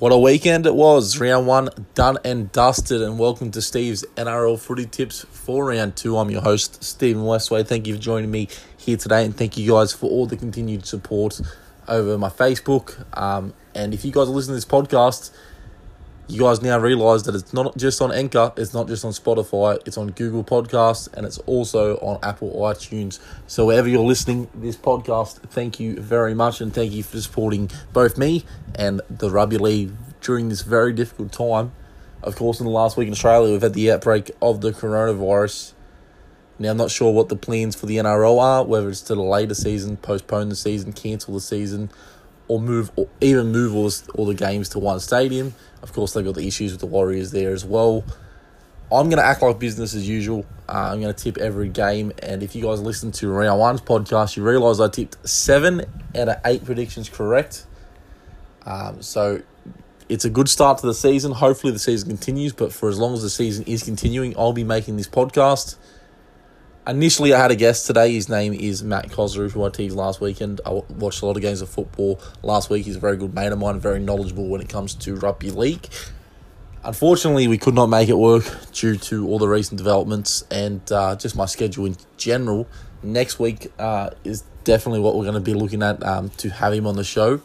What a weekend it was. Round one done and dusted. And welcome to Steve's NRL footy tips for round two. I'm your host, Stephen Westway. Thank you for joining me here today. And thank you guys for all the continued support over my Facebook. Um, and if you guys are listening to this podcast, you guys now realise that it's not just on Anchor, it's not just on Spotify, it's on Google Podcasts, and it's also on Apple iTunes. So wherever you're listening this podcast, thank you very much, and thank you for supporting both me and the rugby league during this very difficult time. Of course, in the last week in Australia, we've had the outbreak of the coronavirus. Now, I'm not sure what the plans for the NRL are, whether it's to delay the season, postpone the season, cancel the season, or move, or even move all, all the games to one stadium. Of course, they've got the issues with the Warriors there as well. I'm going to act like business as usual. Uh, I'm going to tip every game. And if you guys listen to Round One's podcast, you realise I tipped seven out of eight predictions correct. Um, so it's a good start to the season. Hopefully, the season continues. But for as long as the season is continuing, I'll be making this podcast. Initially, I had a guest today. His name is Matt Cosroo, who I teased last weekend. I watched a lot of games of football last week. He's a very good mate of mine, very knowledgeable when it comes to rugby league. Unfortunately, we could not make it work due to all the recent developments and uh, just my schedule in general. Next week uh, is definitely what we're going to be looking at um, to have him on the show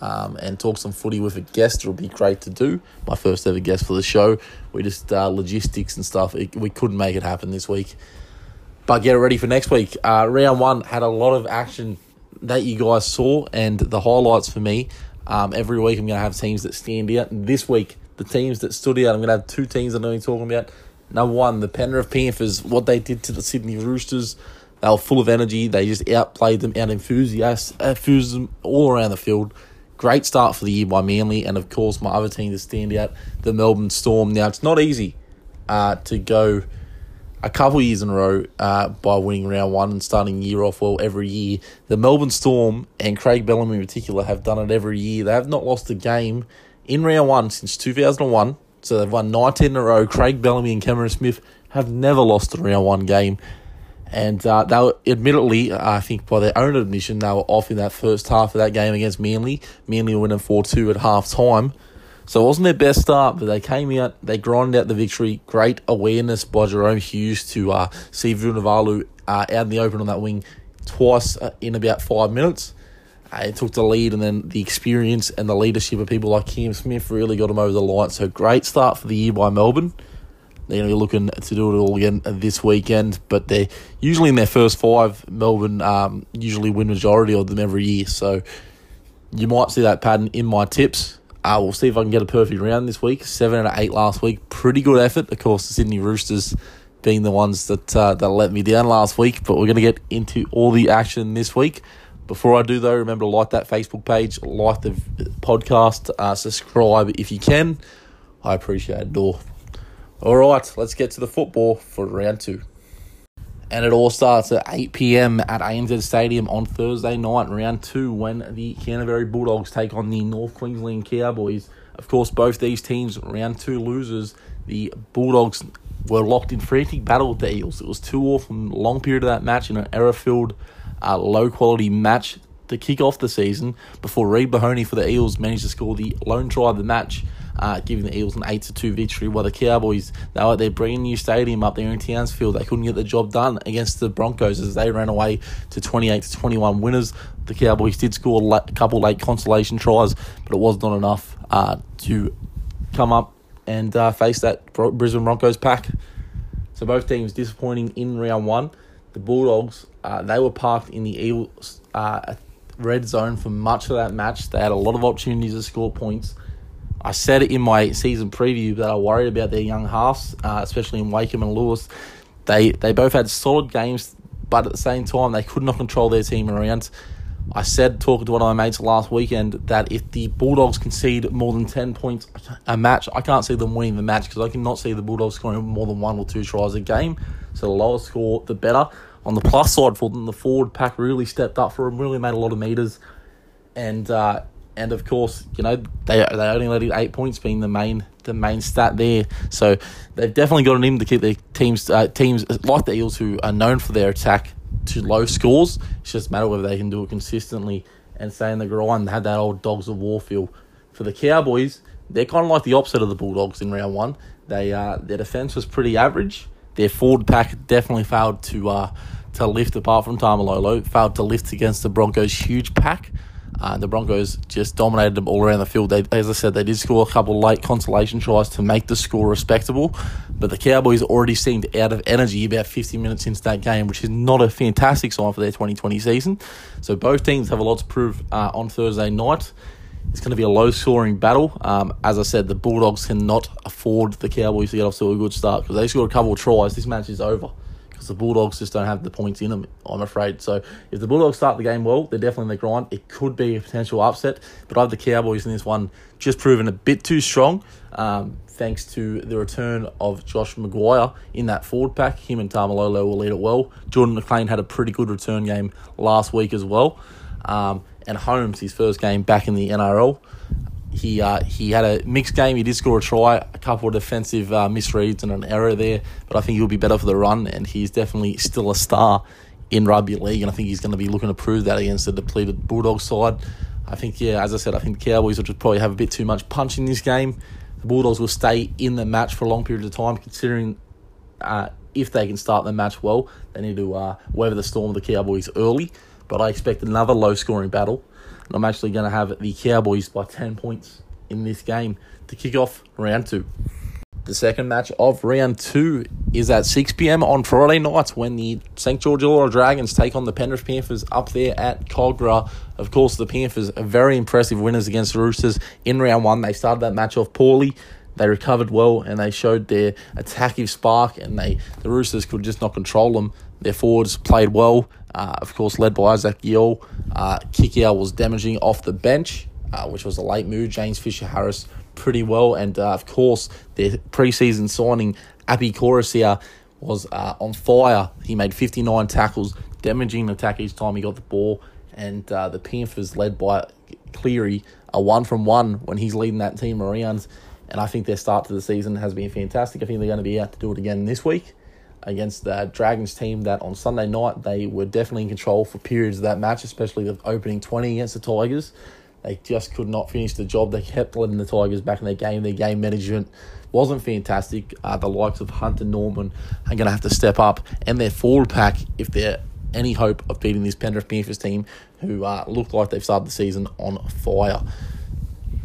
um, and talk some footy with a guest. It'll be great to do. My first ever guest for the show. We just uh, logistics and stuff. It, we couldn't make it happen this week. But get ready for next week. Uh, round one had a lot of action that you guys saw, and the highlights for me. Um, every week I'm going to have teams that stand out. This week, the teams that stood out, I'm going to have two teams I'm be talking about. Number one, the Penrith Panthers, what they did to the Sydney Roosters. They were full of energy. They just outplayed them, out enthusiasm, enthusiasm all around the field. Great start for the year by Manly, and of course, my other team to stand out, the Melbourne Storm. Now, it's not easy uh, to go a couple years in a row uh, by winning round one and starting year off well every year. The Melbourne Storm and Craig Bellamy in particular have done it every year. They have not lost a game in round one since 2001. So they've won 19 in a row. Craig Bellamy and Cameron Smith have never lost a round one game. And uh, they were, admittedly, I think by their own admission, they were off in that first half of that game against Manly. Manly winning 4 2 at half time. So it wasn't their best start, but they came out, they grinded out the victory. Great awareness by Jahrome Hughes to uh, see Vunivalu uh, out in the open on that wing twice uh, in about five minutes. Uh, it took the lead, and then the experience and the leadership of people like Cam Smith really got them over the line. So great start for the year by Melbourne. They're going to be looking to do it all again this weekend, but they're usually in their first five. Melbourne um, usually win majority of them every year, so you might see that pattern in my tips. Uh, we'll see if I can get a perfect round this week. Seven out of eight last week. Pretty good effort. Of course, the Sydney Roosters being the ones that uh, that let me down last week. But we're going to get into all the action this week. Before I do, though, remember to like that Facebook page, like the podcast, uh, subscribe if you can. I appreciate it all. All right, let's get to the football for round two. And it all starts at 8 p.m. at ANZ Stadium on Thursday night, round two, when the Canterbury Bulldogs take on the North Queensland Cowboys. Of course, both these teams, round two losers. The Bulldogs were locked in frantic battle with the Eels. It was 2 all from long period of that match in an error filled, uh, low quality match to kick off the season before Reed Mahoney for the Eels managed to score the lone try of the match uh, giving the Eels an 8 to 2 victory. While the Cowboys, they were at their brand new stadium up there in Townsville. They couldn't get the job done against the Broncos as they ran away to 28 to 21 winners. The Cowboys did score a couple late consolation tries, but it was not enough uh, to come up and uh, face that Brisbane Broncos pack. So both teams disappointing in round one. The Bulldogs, uh, they were parked in the Eels uh, red zone for much of that match. They had a lot of opportunities to score points. I said it in my season preview that I worried about their young halves, uh, especially in Wakeham and Lewis. They they both had solid games, but at the same time they could not control their team around. I said talking to one of my mates last weekend that if the Bulldogs concede more than ten points a match, I can't see them winning the match because I cannot see the Bulldogs scoring more than one or two tries a game. So the lower score, the better. On the plus side for them, the forward pack really stepped up for them, really made a lot of meters, and uh, and of course, you know they they only let in eight points, being the main the main stat there. So they've definitely got an in to keep their teams uh, teams like the Eels, who are known for their attack, to low scores. It's just a matter whether they can do it consistently and stay in the grind. Have that old dogs of war feel. For the Cowboys, they're kind of like the opposite of the Bulldogs in round one. They uh, their defense was pretty average. Their forward pack definitely failed to uh, to lift apart from Taumalolo, failed to lift against the Broncos' huge pack. Uh, the Broncos just dominated them all around the field. They, as I said, they did score a couple late consolation tries to make the score respectable, but the Cowboys already seemed out of energy about 50 minutes into that game, which is not a fantastic sign for their 2020 season. So both teams have a lot to prove uh, on Thursday night. It's going to be a low scoring battle. Um, as I said, the Bulldogs cannot afford the Cowboys to get off to a good start because they scored a couple of tries. This match is over because the Bulldogs just don't have the points in them, I'm afraid. So if the Bulldogs start the game well, they're definitely in the grind. It could be a potential upset, but I have the Cowboys in this one just proven a bit too strong. Um, thanks to the return of Josh McGuire in that forward pack. Him and Taumalolo will lead it well. Jordan McLean had a pretty good return game last week as well. Um, and Holmes, his first game back in the NRL. He uh, he had a mixed game. He did score a try, a couple of defensive uh, misreads and an error there, but I think he'll be better for the run, and he's definitely still a star in rugby league, and I think he's going to be looking to prove that against the depleted Bulldogs side. I think, yeah, as I said, I think the Cowboys will just probably have a bit too much punch in this game. The Bulldogs will stay in the match for a long period of time, considering uh, if they can start the match well, they need to uh, weather the storm of the Cowboys early but I expect another low scoring battle. I'm actually going to have the Cowboys by 10 points in this game to kick off round two. The second match of round two is at 6 pm on Friday night when the St. George Illawarra Dragons take on the Penrith Panthers up there at Kogarah. Of course, the Panthers are very impressive winners against the Roosters in round one. They started that match off poorly. They recovered well and they showed their attacking spark, and they the Roosters could just not control them. Their forwards played well, uh, of course, led by Isaac Yeo. Uh, Kikau was damaging off the bench, uh, which was a late move. James Fisher Harris pretty well, and uh, of course, their preseason signing, Api Koroisau, was uh, on fire. He made 59 tackles, damaging the attack each time he got the ball, and uh, the Panthers, led by Cleary, a one from one when he's leading that team around. And I think their start to the season has been fantastic. I think they're going to be out to do it again this week against the Dragons team that on Sunday night they were definitely in control for periods of that match, especially the opening 20 against the Tigers. They just could not finish the job. They kept letting the Tigers back in their game. Their game management wasn't fantastic. Uh, the likes of Hunt and Norman are going to have to step up, and their forward pack, if they're any hope of beating this Penrith Panthers team, who uh, look like they've started the season on fire.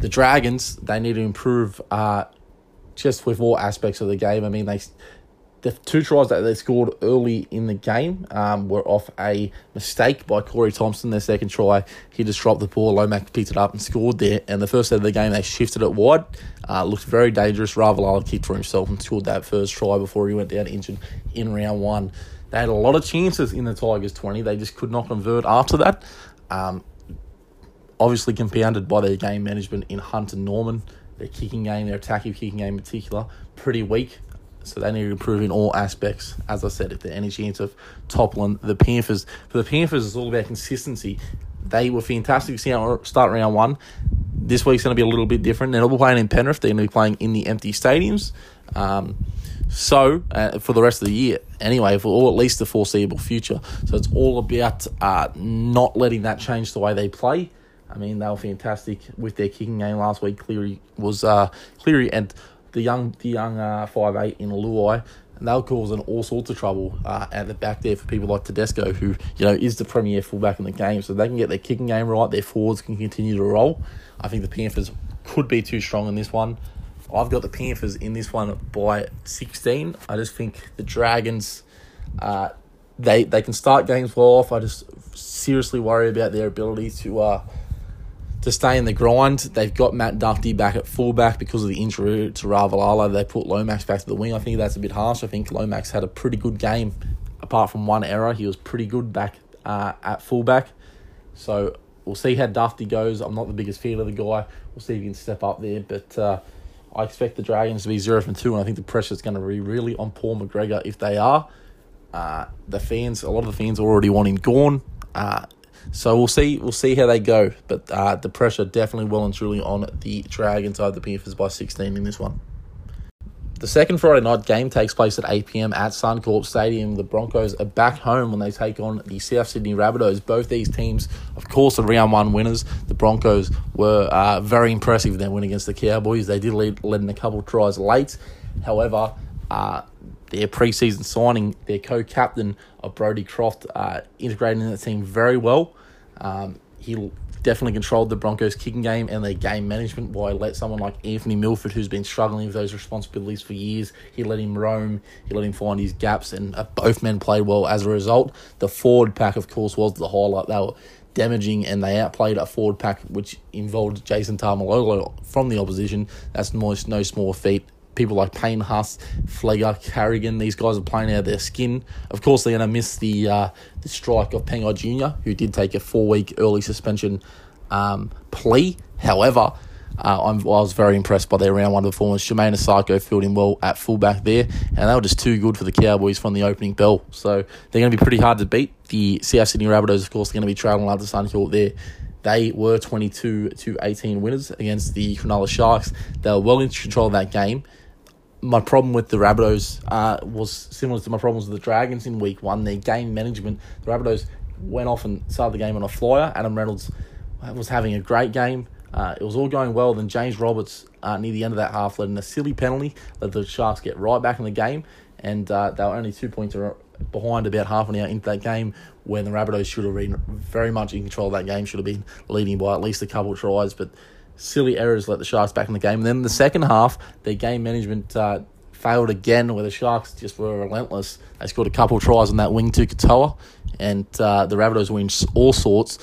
The Dragons, they need to improve uh, just with all aspects of the game. I mean, they the two tries that they scored early in the game um, were off a mistake by Corey Thompson. Their second try, he just dropped the ball. Lomax picked it up and scored there. And the first set of the game, they shifted it wide. Uh, looked very dangerous. Ravalawa kicked for himself and scored that first try before he went down injured in round one. They had a lot of chances in the Tigers 20. They just could not convert after that. Um, obviously compounded by their game management in Hunt and Norman. Their kicking game, their attacking kicking game in particular, pretty weak. So they need to improve in all aspects. As I said, if they're any chance of toppling the Panthers. For the Panthers, it's all about consistency. They were fantastic to start round one. This week's going to be a little bit different. They're not playing in Penrith. They're going to be playing in the empty stadiums. Um, so uh, for the rest of the year, anyway, for or at least the foreseeable future. So it's all about uh, not letting that change the way they play. I mean, they were fantastic with their kicking game last week. Cleary was uh, Cleary and the young the young uh, five eight in Luai, and they'll causing all sorts of trouble uh, at the back there for people like Tedesco, who you know is the premier fullback in the game. So they can get their kicking game right, their forwards can continue to roll. I think the Panthers could be too strong in this one. I've got the Panthers in this one by sixteen. I just think the Dragons. Uh, they they can start games well off. I just seriously worry about their ability to uh, to stay in the grind. They've got Matt Duffy back at fullback because of the injury to Ravalawa. They put Lomax back to the wing. I think that's a bit harsh. I think Lomax had a pretty good game, apart from one error. He was pretty good back uh, at fullback. So we'll see how Duffy goes. I'm not the biggest fan of the guy. We'll see if he can step up there. But uh, I expect the Dragons to be 0 from 2, and I think the pressure is going to be really on Paul McGregor if they are. Uh, the fans, a lot of the fans already want him gone. Uh, so we'll see. We'll see how they go. But uh, the pressure definitely well and truly on the Dragons side. The Panthers by sixteen in this one. The second Friday night game takes place at 8 pm at Suncorp Stadium. The Broncos are back home when they take on the South Sydney Rabbitohs. Both these teams, of course, are round one winners. The Broncos were uh, very impressive in their win against the Cowboys. They did lead, lead in a couple of tries late. However, uh, their preseason signing, their co-captain of Brodie Croft, uh, integrated in the team very well. Um, he definitely controlled the Broncos' kicking game and their game management while let someone like Anthony Milford, who's been struggling with those responsibilities for years, he let him roam, he let him find his gaps, and uh, both men played well as a result. The forward pack, of course, was the highlight. They were damaging and they outplayed a forward pack which involved Jason Taumalolo from the opposition. That's no, no small feat people like Payne Haas, Flegler, Carrigan. These guys are playing out of their skin. Of course, they're going to miss the uh, the strike of Pangai Jr., who did take a four week early suspension um, plea. However, uh, i was very impressed by their round one performance. Jamayne Isaako filled in well at fullback there, and they were just too good for the Cowboys from the opening bell. So they're going to be pretty hard to beat. The South Sydney Rabbitohs, of course, are going to be travelling out to Suncorp there. They were 22 to 18 winners against the Cronulla Sharks. They were well in control of that game my problem with the Rabbitohs uh, was similar to my problems with the Dragons in week one. Their game management, the Rabbitohs went off and started the game on a flyer. Adam Reynolds was having a great game. Uh, it was all going well. Then James Roberts, uh, near the end of that half, led in a silly penalty that the Sharks get right back in the game. And uh, they were only two points behind about half an hour into that game when the Rabbitohs should have been very much in control of that game, should have been leading by at least a couple of tries. But silly errors let the Sharks back in the game. And then the second half, their game management uh, failed again, where the Sharks just were relentless. They scored a couple tries on that wing to Katoa, and uh, the Rabbitohs win all sorts.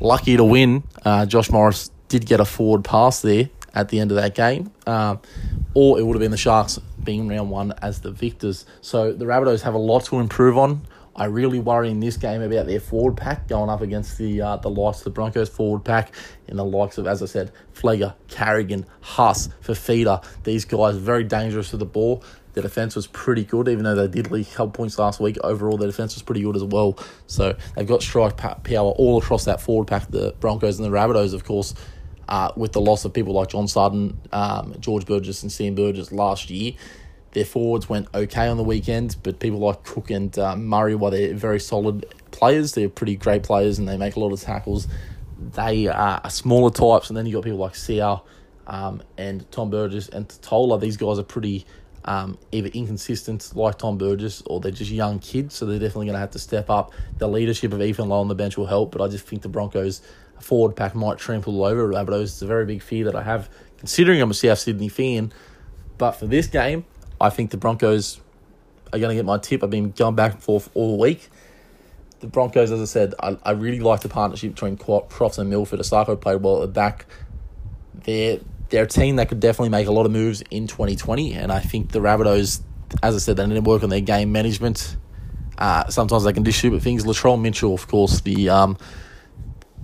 Lucky to win, uh, Josh Morris did get a forward pass there at the end of that game, uh, or it would have been the Sharks being round one as the victors. So the Rabbitohs have a lot to improve on. I really worry in this game about their forward pack going up against the uh, the likes of the Broncos forward pack in the likes of, as I said, Flegler, Carrigan, Haas, Fifita. These guys very dangerous to the ball. The defense was pretty good, even though they did leak a couple points last week. Overall, the defense was pretty good as well. So they've got strike power all across that forward pack. The Broncos and the Rabbitohs, of course, uh, with the loss of people like John Sutton, um, George Burgess, and Sam Burgess last year their forwards went okay on the weekend, but people like Cook and uh, Murray, while they're very solid players, they're pretty great players and they make a lot of tackles. They are smaller types, and then you got people like Seau um, and Tom Burgess and Tola. These guys are pretty um, either inconsistent like Tom Burgess or they're just young kids, so they're definitely going to have to step up. The leadership of Ethan Lowe on the bench will help, but I just think the Broncos forward pack might trample over Rabbitohs. It's a very big fear that I have, considering I'm a South Sydney fan. But for this game, I think the Broncos are going to get my tip. I've been going back and forth all week. The Broncos, as I said, I, I really like the partnership between Croft and Milford. Isaako played well at the back. They're, they're a team that could definitely make a lot of moves in 2020, and I think the Rabbitohs, as I said, they need to work on their game management. Uh, sometimes they can do stupid things. Latrell Mitchell, of course, the um,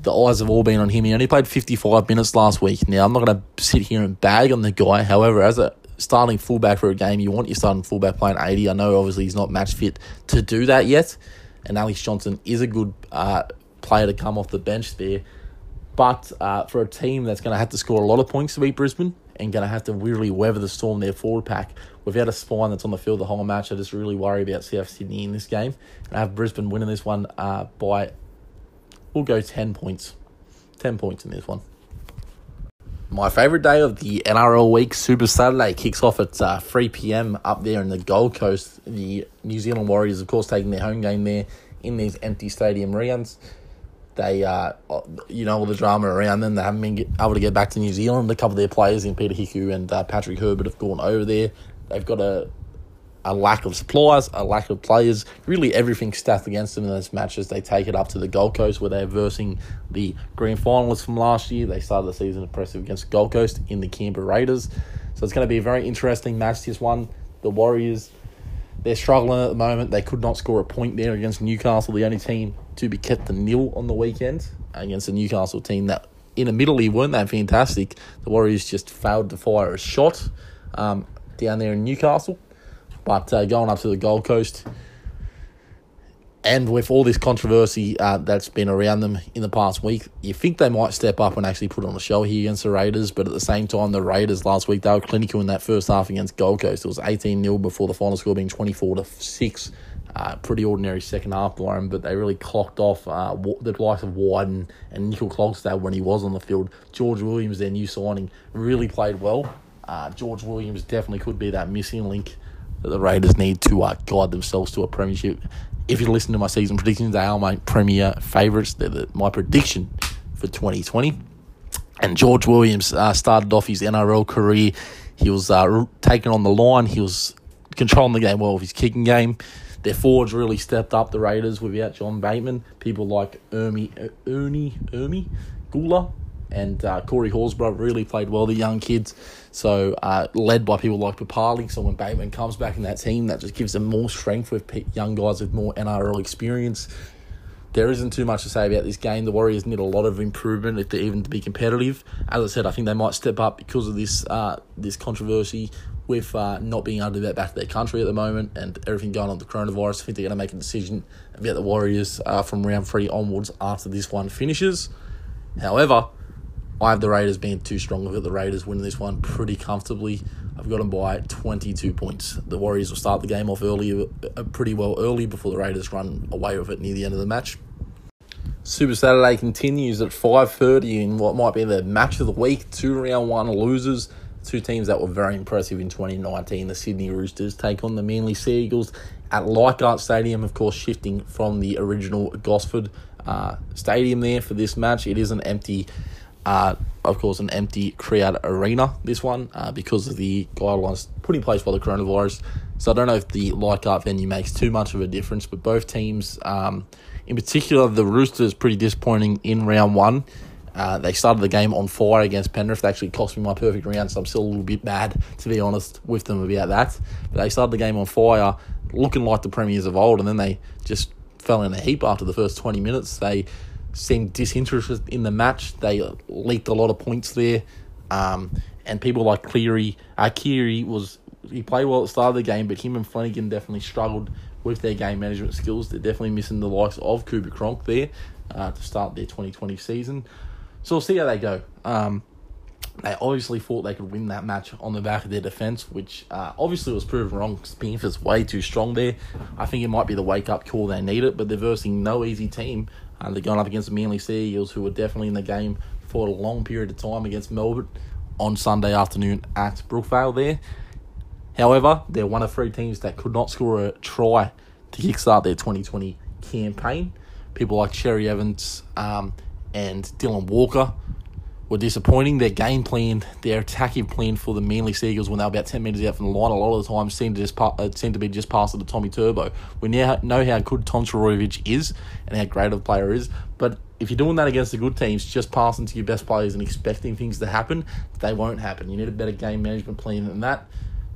the eyes have all been on him. He only played 55 minutes last week. Now, I'm not going to sit here and bag on the guy. However, as a starting fullback for a game, you want your starting fullback playing 80. I know obviously he's not match fit to do that yet, and Alex Johnson is a good uh, player to come off the bench there. But uh, for a team that's going to have to score a lot of points to beat Brisbane and going to have to really weather the storm their forward pack, without a spine that's on the field the whole match, I just really worry about South Sydney in this game. And I have Brisbane winning this one uh, by, we'll go 10 points. 10 points in this one. My favourite day of the NRL week, Super Saturday, kicks off at uh, 3 pm up there in the Gold Coast. The New Zealand Warriors, of course, taking their home game there in these empty stadium rounds. They, uh, you know, all the drama around them. They haven't been able to get back to New Zealand. A couple of their players, in Peter Hiku and uh, Patrick Herbert, have gone over there. They've got a a lack of supplies, a lack of players, really everything stacked against them in those matches. They take it up to the Gold Coast where they're versing the grand finalists from last year. They started the season impressive against Gold Coast in the Canberra Raiders. So it's going to be a very interesting match this one. The Warriors, they're struggling at the moment. They could not score a point there against Newcastle, the only team to be kept the nil on the weekend against the Newcastle team that in middle weren't that fantastic. The Warriors just failed to fire a shot um, down there in Newcastle. But uh, going up to the Gold Coast, and with all this controversy uh, that's been around them in the past week, you think they might step up and actually put on a show here against the Raiders. But at the same time, the Raiders last week, they were clinical in that first half against Gold Coast. It was 18 0 before the final score being 24 to 6. Uh, pretty ordinary second half by them, but they really clocked off uh, the likes of Wighton and Nicoll-Klokstad when he was on the field. George Williams, their new signing, really played well. Uh, George Williams definitely could be that missing link the Raiders need to uh, guide themselves to a premiership if you listen to my season predictions, they are my premier favourites. They're the, my prediction for 2020. And George Williams uh, started off his NRL career. He was uh, taken on the line. He was controlling the game well with his kicking game. Their forwards really stepped up the Raiders without John Bateman. People like Ermi, Ernie, Ermi, Guler, and uh, Corey Horsburgh really played well, the young kids. So, uh, led by people like Papalii. So, when Bateman comes back in that team, that just gives them more strength with young guys with more NRL experience. There isn't too much to say about this game. The Warriors need a lot of improvement if they're even to be competitive. As I said, I think they might step up because of this uh, this controversy with uh, not being able to get back to their country at the moment and everything going on with the coronavirus. I think they're going to make a decision about the Warriors uh, from round three onwards after this one finishes. However, I have the Raiders being too strong. I've got the Raiders winning this one pretty comfortably. I've got them by 22 points. The Warriors will start the game off early, uh, pretty well early before the Raiders run away with it near the end of the match. Super Saturday continues at 5.30 in what might be the match of the week. Two round one losers. Two teams that were very impressive in 2019. The Sydney Roosters take on the Manly Sea Eagles at Leichhardt Stadium, of course, shifting from the original Gosford uh, Stadium there for this match. It is an empty uh, of course, an empty crowd arena, this one, uh, because of the guidelines put in place by the coronavirus. So I don't know if the Leichhardt venue makes too much of a difference, but both teams, um, in particular, the Roosters, pretty disappointing in round one. Uh, they started the game on fire against Penrith. They actually cost me my perfect round, so I'm still a little bit mad, to be honest, with them about that. But they started the game on fire, looking like the Premiers of old, and then they just fell in a heap after the first 20 minutes. They seemed disinterested in the match. They leaked a lot of points there. Um, and people like Cleary, uh, Keary was he played well at the start of the game, but him and Flanagan definitely struggled with their game management skills. They're definitely missing the likes of Cooper Cronk there uh, to start their 2020 season. So we'll see how they go. Um, they obviously thought they could win that match on the back of their defence, which uh, obviously was proven wrong. Panthers way too strong there. I think it might be the wake up call they need it, but they're versing no easy team. Uh, they're going up against the Manly Sea Eagles, who were definitely in the game for a long period of time against Melbourne on Sunday afternoon at Brookvale there. However, they're one of three teams that could not score a try to kickstart their 2020 campaign. People like Cherry Evans um, and Dylan Walker were disappointing. Their game plan, their attacking plan for the Manly Sea Eagles when they were about 10 metres out from the line, a lot of the time seemed to just uh, seemed to be just passed to Tommy Turbo. We now know how good Tom Trbojevic is and how great of a player is, but if you're doing that against the good teams, just passing to your best players and expecting things to happen, they won't happen. You need a better game management plan than that.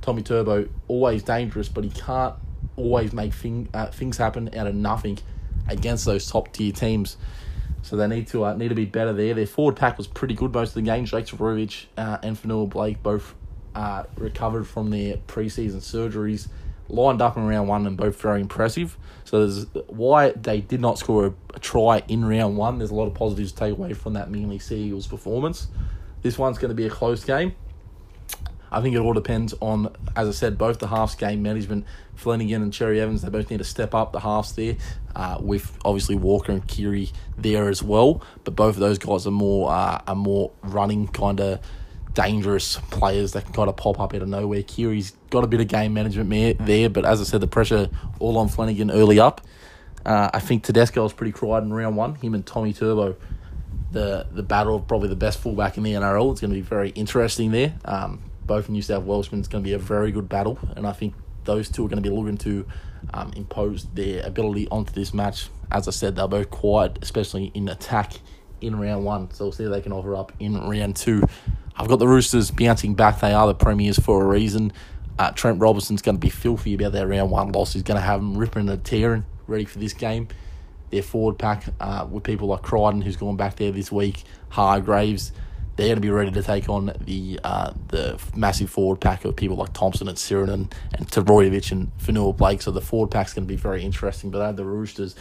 Tommy Turbo, always dangerous, but he can't always make thing, uh, things happen out of nothing against those top tier teams. So they need to uh, need to be better there. Their forward pack was pretty good most of the game. Jake Trbojevic uh, and Fonua Blake both uh, recovered from their preseason surgeries, lined up in round one and both very impressive. So there's why they did not score a, a try in round one. There's a lot of positives to take away from that Manly Sea Eagles performance. This one's going to be a close game. I think it all depends on, as I said, both the halves game management. Flanagan and Cherry Evans, they both need to step up the halves there, uh, with obviously Walker and Keary there as well. But both of those guys are more uh, are more running kind of dangerous players that can kind of pop up out of nowhere. Keary's got a bit of game management there, but as I said, the pressure all on Flanagan early up. Uh, I think Tedesco was pretty cried in round one. Him and Tommy Turbo the the battle of probably the best fullback in the NRL. It's going to be very interesting there. Um, both New South Welshmen is going to be a very good battle, and I think those two are going to be looking to um, impose their ability onto this match. As I said, they're both quiet, especially in attack in round one. So we'll see if they can offer up in round two. I've got the Roosters bouncing back. They are the premiers for a reason. Uh, Trent Robinson's going to be filthy about their round one loss. He's going to have them ripping and tearing, ready for this game. Their forward pack uh, with people like Crichton, who's gone back there this week, Hargreaves, they're going to be ready to take on the uh, the massive forward pack of people like Thompson and Siren and, and Todorovic and Fonua Blake. So the forward pack's going to be very interesting. But the Roosters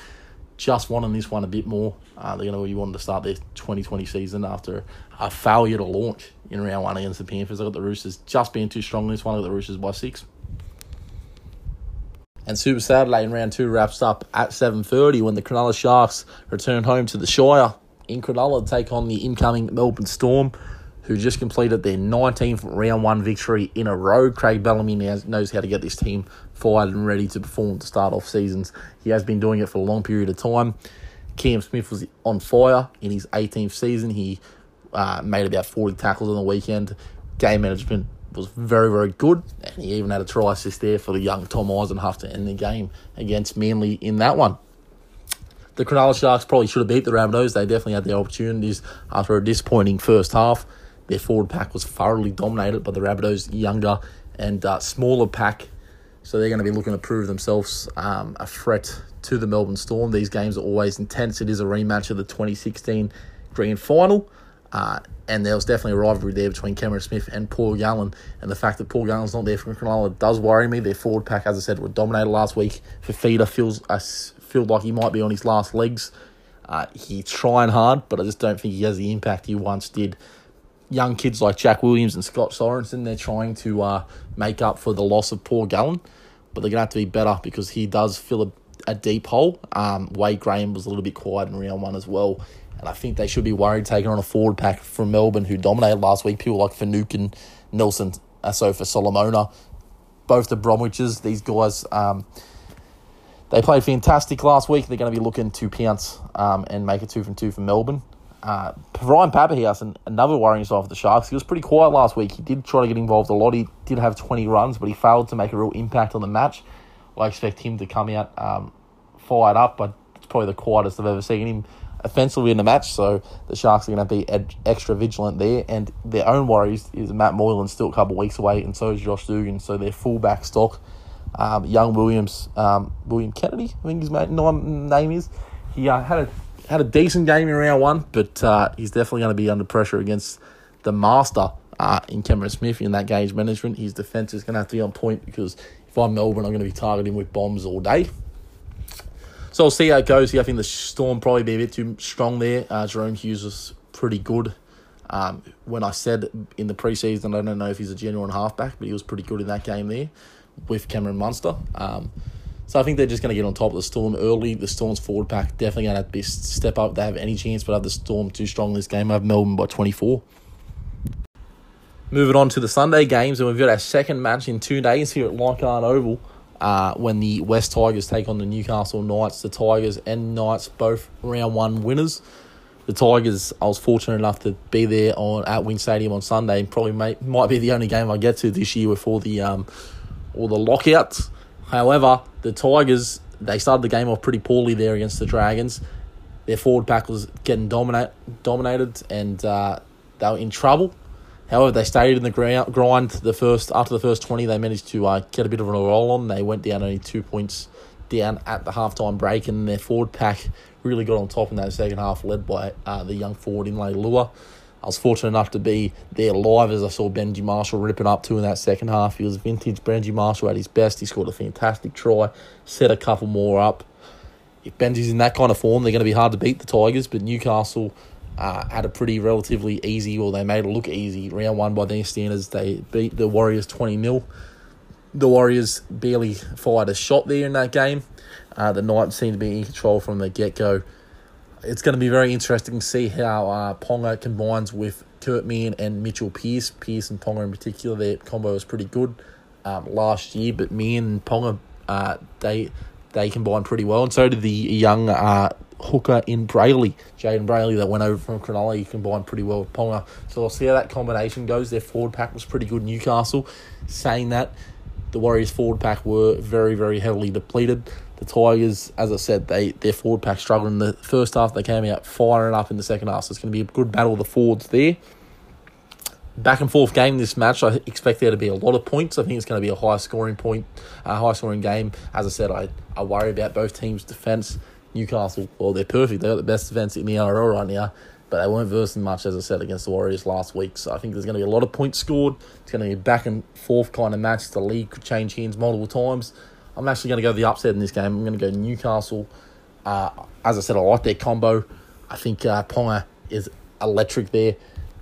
just wanting this one a bit more. Uh, they're going to be wanting to start their 2020 season after a failure to launch in round one against the Panthers. I got the Roosters just being too strong in this one. I got the Roosters by six. And Super Saturday in round two wraps up at 7.30 when the Cronulla Sharks return home to the Shire in Cronulla take on the incoming Melbourne Storm, who just completed their 19th round one victory in a row. Craig Bellamy now knows how to get this team fired and ready to perform to start off seasons. He has been doing it for a long period of time. Cam Smith was on fire in his 18th season. He uh, made about 40 tackles on the weekend. Game management was very, very good. And he even had a try assist there for the young Tom Eisenhuth to end the game against Manly in that one. The Cronulla Sharks probably should have beat the Rabbitohs. They definitely had the opportunities after a disappointing first half. Their forward pack was thoroughly dominated by the Rabbitohs' younger and uh, smaller pack. So they're going to be looking to prove themselves um, a threat to the Melbourne Storm. These games are always intense. It is a rematch of the 2016 grand final. Uh, and there was definitely a rivalry there between Cameron Smith and Paul Gallen. And the fact that Paul Gallen's not there for Cronulla does worry me. Their forward pack, as I said, were dominated last week. Fifita feels I feel like he might be on his last legs. Uh, he's trying hard, but I just don't think he has the impact he once did. Young kids like Jack Williams and Scott Sorensen, they're trying to uh, make up for the loss of Paul Gallen, but they're going to have to be better because he does fill a, a deep hole. Um, Wade Graham was a little bit quiet in round one as well and I think they should be worried taking on a forward pack from Melbourne who dominated last week. People like Finucane, Nelson, Asofa Solomona, both the Bromwiches. These guys, um, they played fantastic last week. They're going to be looking to pounce um, and make a two from two for Melbourne. Uh, Ryan Papenhuyzen, another worrying side for the Sharks. He was pretty quiet last week. He did try to get involved a lot. He did have 20 runs, but he failed to make a real impact on the match. I expect him to come out um, fired up, but it's probably the quietest I've ever seen him offensively in the match, so the Sharks are going to be ed- extra vigilant there. And their own worries is Matt Moylan's still a couple of weeks away, and so is Josh Dugan. So their fullback stock, um, young Williams, um, William Kennedy, I think his name is. He uh, had a had a decent game in round one, but uh, he's definitely going to be under pressure against the master uh, in Cameron Smith in that gauge management. His defence is going to have to be on point because if I'm Melbourne, I'm going to be targeting with bombs all day. So we'll see how it goes here. I think the Storm probably be a bit too strong there. Uh, Jahrome Hughes was pretty good. Um, when I said in the preseason, I don't know if he's a genuine halfback, but he was pretty good in that game there with Cameron Munster. Um, so I think they're just going to get on top of the Storm early. The Storm's forward pack definitely going to have to step up they have any chance, but have the Storm too strong this game. I have Melbourne by 24. Moving on to the Sunday games, and we've got our second match in two days here at Leichhardt Oval uh, when the West Tigers take on the Newcastle Knights. The Tigers and Knights both round one winners. The Tigers, I was fortunate enough to be there on at WIN Stadium on Sunday. And probably may, might be the only game I get to this year before the um, all the lockouts. However, the Tigers they started the game off pretty poorly there against the Dragons. Their forward pack was getting dominate, dominated, and uh, they were in trouble. However, they stayed in the grind. The first after the first twenty, they managed to uh, get a bit of a roll on. They went down only two points down at the halftime break, and their forward pack really got on top in that second half, led by uh, the young forward Inlay Leilua. I was fortunate enough to be there live as I saw Benji Marshall ripping up two in that second half. He was vintage Benji Marshall at his best. He scored a fantastic try, set a couple more up. If Benji's in that kind of form, they're going to be hard to beat the Tigers, but Newcastle uh, had a pretty relatively easy, or they made it look easy, round one by their standards. They beat the Warriors 20 0. The Warriors barely fired a shot there in that game. Uh, the Knights seemed to be in control from the get go. It's going to be very interesting to see how uh, Ponga combines with Kurt Mann and Mitchell Pearce. Pearce and Ponga in particular, their combo was pretty good um, last year, but Mann and Ponga, uh, they they combined pretty well, and so did the young uh, hooker in Brailey, Jayden Brailey, that went over from Cronulla. He combined pretty well with Ponga. So we'll see how that combination goes. Their forward pack was pretty good, Newcastle. Saying that, the Warriors' forward pack were very, very heavily depleted. The Tigers, as I said, they their forward pack struggled in the first half. They came out firing up in the second half. So it's going to be a good battle of the forwards there. Back and forth game this match. I expect there to be a lot of points. I think it's going to be a high scoring point, a high scoring game. As I said, I, I worry about both teams' defence. Newcastle, well, they're perfect. They've got the best defence in the NRL right now. but they weren't versing much, as I said, against the Warriors last week. So I think there's going to be a lot of points scored. It's going to be a back and forth kind of match. The league could change hands multiple times. I'm actually going to go the upset in this game. I'm going to go Newcastle. Uh, as I said, I like their combo. I think uh, Ponga is electric there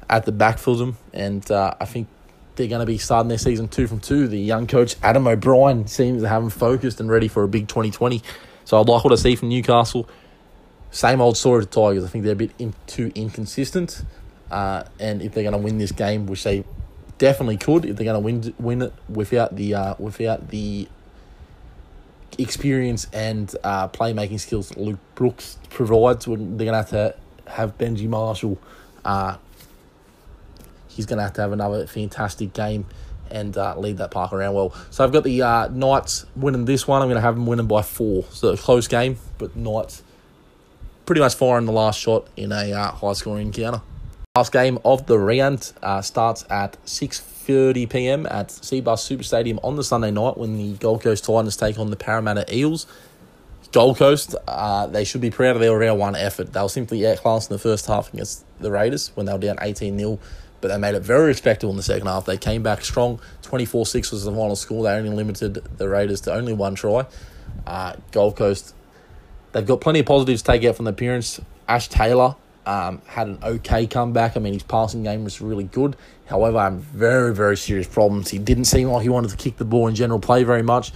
at the back for them, and uh, I think they're going to be starting their season two from two. The young coach Adam O'Brien seems to have them focused and ready for a big 2020. So I'd like what I see from Newcastle. Same old story the Tigers. I think they're a bit in, too inconsistent. Uh, and if they're going to win this game, which they definitely could, if they're going to win win it without the uh, without the experience and uh, playmaking skills Luke Brooks provides, they're going to have to have Benji Marshall. Uh, he's going to have to have another fantastic game and uh, lead that park around well. So I've got the uh, Knights winning this one. I'm going to have them winning by four. So a close game, but Knights pretty much firing the last shot in a uh, high scoring encounter. Last game of the round uh, starts at 6.30 p.m. at Cbus Super Stadium on the Sunday night when the Gold Coast Titans take on the Parramatta Eels. Gold Coast, uh, they should be proud of their round one effort. They were simply outclassed in the first half against the Raiders when they were down 18 0, but they made it very respectable in the second half. They came back strong. 24 6 was the final score. They only limited the Raiders to only one try. Uh, Gold Coast They've got plenty of positives to take out from the appearance. Ash Taylor um, had an okay comeback. I mean, his passing game was really good. However, have very, very serious problems. He didn't seem like he wanted to kick the ball in general play very much.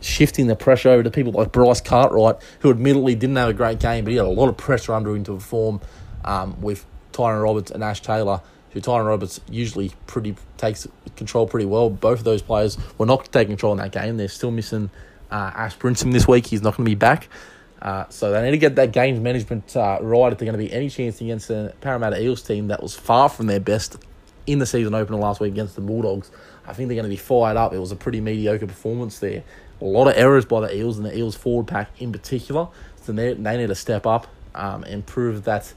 Shifting the pressure over to people like Bryce Cartwright, who admittedly didn't have a great game, but he had a lot of pressure under him to perform um, with Tyrone Roberts and Ash Taylor, who Tyrone Roberts usually pretty takes control pretty well. Both of those players were not taking control in that game. They're still missing uh, Ash Brimson this week. He's not going to be back. Uh, so they need to get that games management uh, right if they're going to be any chance against the Parramatta Eels team that was far from their best in the season opener last week against the Bulldogs. I think they're going to be fired up. It was a pretty mediocre performance there. A lot of errors by the Eels and the Eels forward pack in particular. So they, they need to step up um, and prove that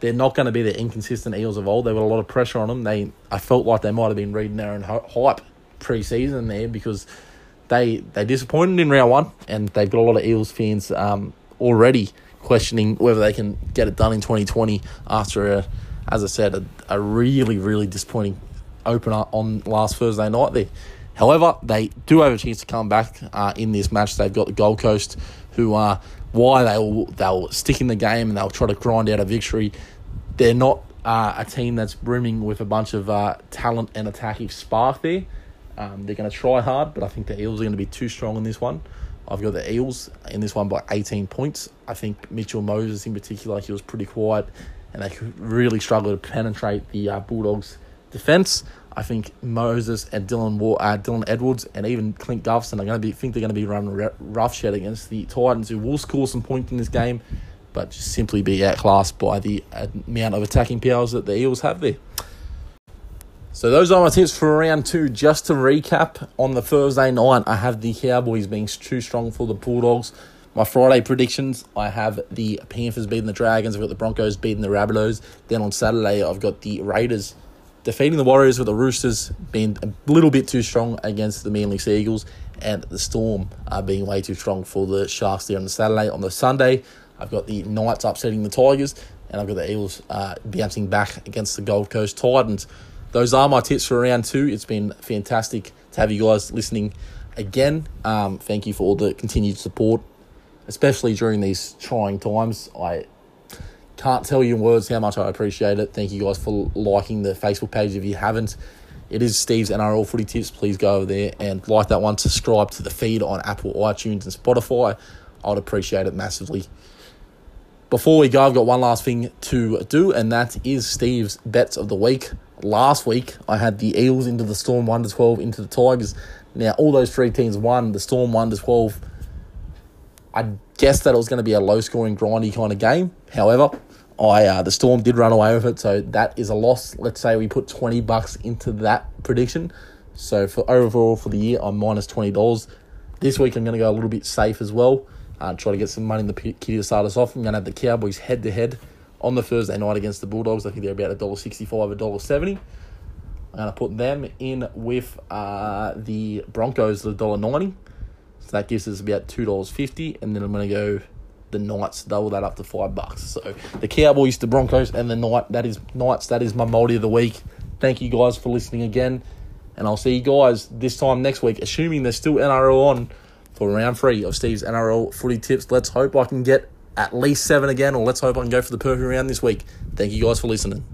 they're not going to be the inconsistent Eels of old. They got a lot of pressure on them. They I felt like they might have been reading their own hype pre-season there because – they they disappointed in round one, and they've got a lot of Eels fans um, already questioning whether they can get it done in 2020 after, a, as I said, a, a really, really disappointing opener on last Thursday night there. However, they do have a chance to come back uh, in this match. They've got the Gold Coast, who are why they'll they'll stick in the game and they'll try to grind out a victory. They're not uh, a team that's brimming with a bunch of uh, talent and attacking spark there. Um, they're going to try hard, but I think the Eels are going to be too strong in this one. I've got the Eels in this one by 18 points. I think Mitchell Moses, in particular, he was pretty quiet, and they could really struggle to penetrate the uh, Bulldogs' defence. I think Moses and Dylan War, uh, Dylan Edwards and even Clint Gutherson are going to be think they're going to be running roughshed against the Titans, who will score some points in this game, but just simply be outclassed by the amount of attacking powers that the Eels have there. So those are my tips for round two. Just to recap, on the Thursday night, I have the Cowboys being too strong for the Bulldogs. My Friday predictions, I have the Panthers beating the Dragons. I've got the Broncos beating the Rabbitohs. Then on Saturday, I've got the Raiders defeating the Warriors with the Roosters being a little bit too strong against the Manly Seagulls. And the Storm being way too strong for the Sharks there on the Saturday. On the Sunday, I've got the Knights upsetting the Tigers. And I've got the Eagles uh, bouncing back against the Gold Coast Titans those are my tips for round two. It's been fantastic to have you guys listening again. Um, thank you for all the continued support, especially during these trying times. I can't tell you in words how much I appreciate it. Thank you guys for liking the Facebook page if you haven't. It is Steve's NRL Footy Tips. Please go over there and like that one. Subscribe to the feed on Apple, iTunes, and Spotify. I'd appreciate it massively. Before we go, I've got one last thing to do, and that is Steve's bets of the week last week I had the Eels into the Storm 1 to 12 into the Tigers. Now, all those three teams won. The Storm 1 to 12. I guessed that it was going to be a low scoring, grindy kind of game. However, I uh, the Storm did run away with it, so that is a loss. Let's say we put 20 bucks into that prediction. So for overall for the year, I'm minus $20. This week I'm going to go a little bit safe as well. Uh, try to get some money in the kitty to start us off. I'm going to have the Cowboys head to head on the Thursday night against the Bulldogs. I think they're about $1.65, $1.70. I'm going to put them in with uh, the Broncos, the $1.90. So that gives us about $2.50. And then I'm going to go the Knights double that up to five bucks. So the Cowboys, the Broncos, and the Knight that is Knights. That is my multi of the week. Thank you guys for listening again, and I'll see you guys this time next week, assuming there's still NRL on for round three of Steve's NRL footy tips. Let's hope I can get at least seven again, or let's hope I can go for the perfect round this week. Thank you guys for listening.